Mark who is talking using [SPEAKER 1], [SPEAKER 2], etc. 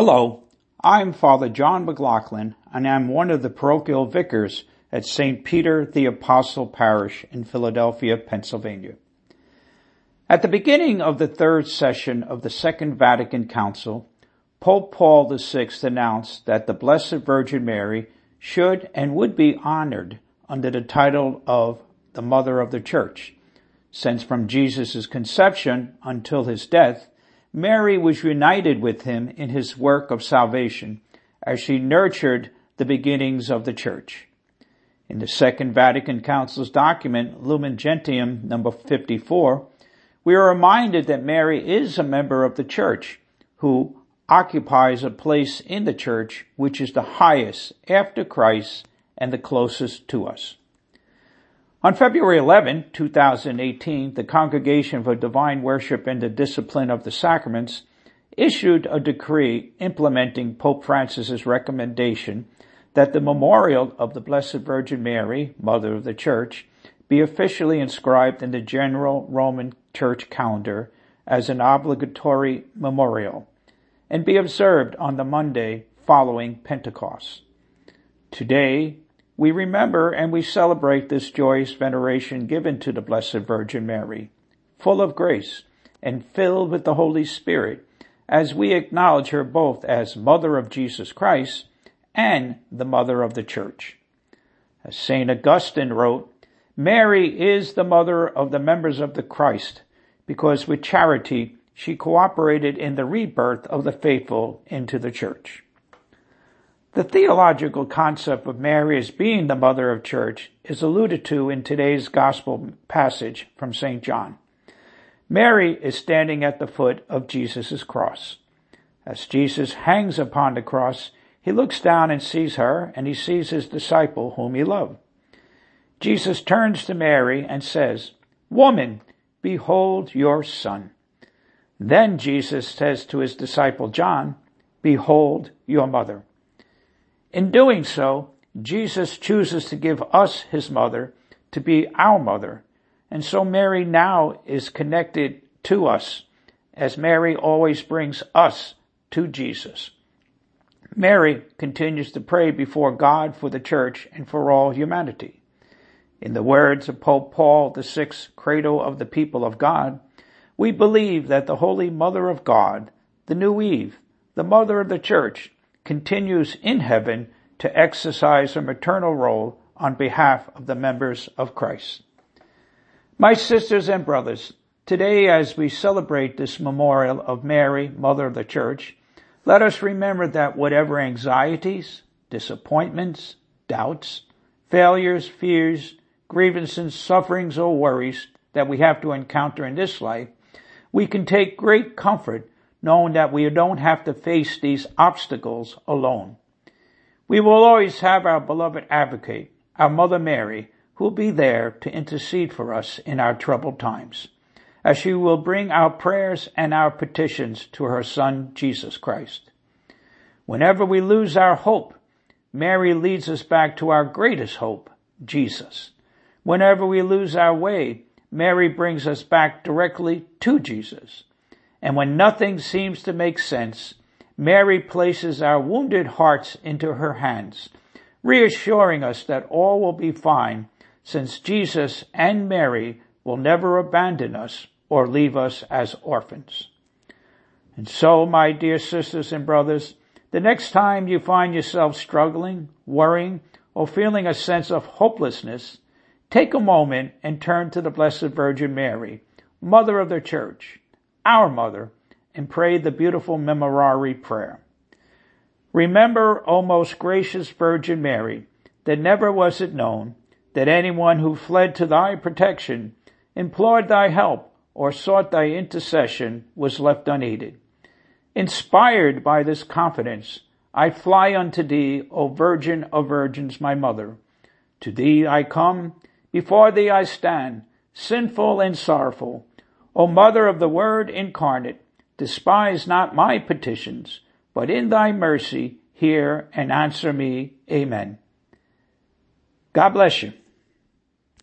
[SPEAKER 1] Hello, I'm Father John McLoughlin, and I'm one of the parochial vicars at St. Peter the Apostle Parish in Philadelphia, Pennsylvania. At the beginning of the third session of the Second Vatican Council, Pope Paul VI announced that the Blessed Virgin Mary should and would be honored under the title of the Mother of the Church, since from Jesus' conception until his death, Mary was united with him in his work of salvation as she nurtured the beginnings of the church. In the Second Vatican Council's document, Lumen Gentium number 54, we are reminded that Mary is a member of the church who occupies a place in the church which is the highest after Christ and the closest to us. On February 11, 2018, the Congregation for Divine Worship and the Discipline of the Sacraments issued a decree implementing Pope Francis's recommendation that the memorial of the Blessed Virgin Mary, Mother of the Church, be officially inscribed in the general Roman Church calendar as an obligatory memorial and be observed on the Monday following Pentecost. Today, we remember and we celebrate this joyous veneration given to the Blessed Virgin Mary, full of grace and filled with the Holy Spirit, as we acknowledge her both as Mother of Jesus Christ and the Mother of the Church. As St. Augustine wrote, Mary is the mother of the members of the Christ, because with charity she cooperated in the rebirth of the faithful into the church. The theological concept of Mary as being the mother of church is alluded to in today's gospel passage from St. John. Mary is standing at the foot of Jesus' cross. As Jesus hangs upon the cross, he looks down and sees her, and he sees his disciple whom he loved. Jesus turns to Mary and says, Woman, behold your son. Then Jesus says to his disciple John, Behold your mother. In doing so, Jesus chooses to give us his mother to be our mother. And so Mary now is connected to us as Mary always brings us to Jesus. Mary continues to pray before God for the church and for all humanity. In the words of Pope Paul VI, Credo of the people of God, we believe that the Holy Mother of God, the new Eve, the Mother of the Church, continues in heaven to exercise her maternal role on behalf of the members of Christ. My sisters and brothers, today as we celebrate this memorial of Mary, Mother of the Church, let us remember that whatever anxieties, disappointments, doubts, failures, fears, grievances, sufferings, or worries that we have to encounter in this life, we can take great comfort knowing that we don't have to face these obstacles alone. We will always have our beloved advocate, our Mother Mary, who will be there to intercede for us in our troubled times, as she will bring our prayers and our petitions to her Son, Jesus Christ. Whenever we lose our hope, Mary leads us back to our greatest hope, Jesus. Whenever we lose our way, Mary brings us back directly to Jesus. And when nothing seems to make sense, Mary places our wounded hearts into her hands, reassuring us that all will be fine since Jesus and Mary will never abandon us or leave us as orphans. And so, my dear sisters and brothers, the next time you find yourself struggling, worrying, or feeling a sense of hopelessness, take a moment and turn to the Blessed Virgin Mary, Mother of the Church, our mother, and pray the beautiful Memorare prayer. Remember, O most gracious Virgin Mary, that never was it known that anyone who fled to thy protection, implored thy help, or sought thy intercession was left unaided. Inspired by this confidence, I fly unto thee, O Virgin of Virgins, my mother. To thee I come, before thee I stand, sinful and sorrowful. O Mother of the Word incarnate, despise not my petitions, but in thy mercy hear and answer me. Amen. God bless you.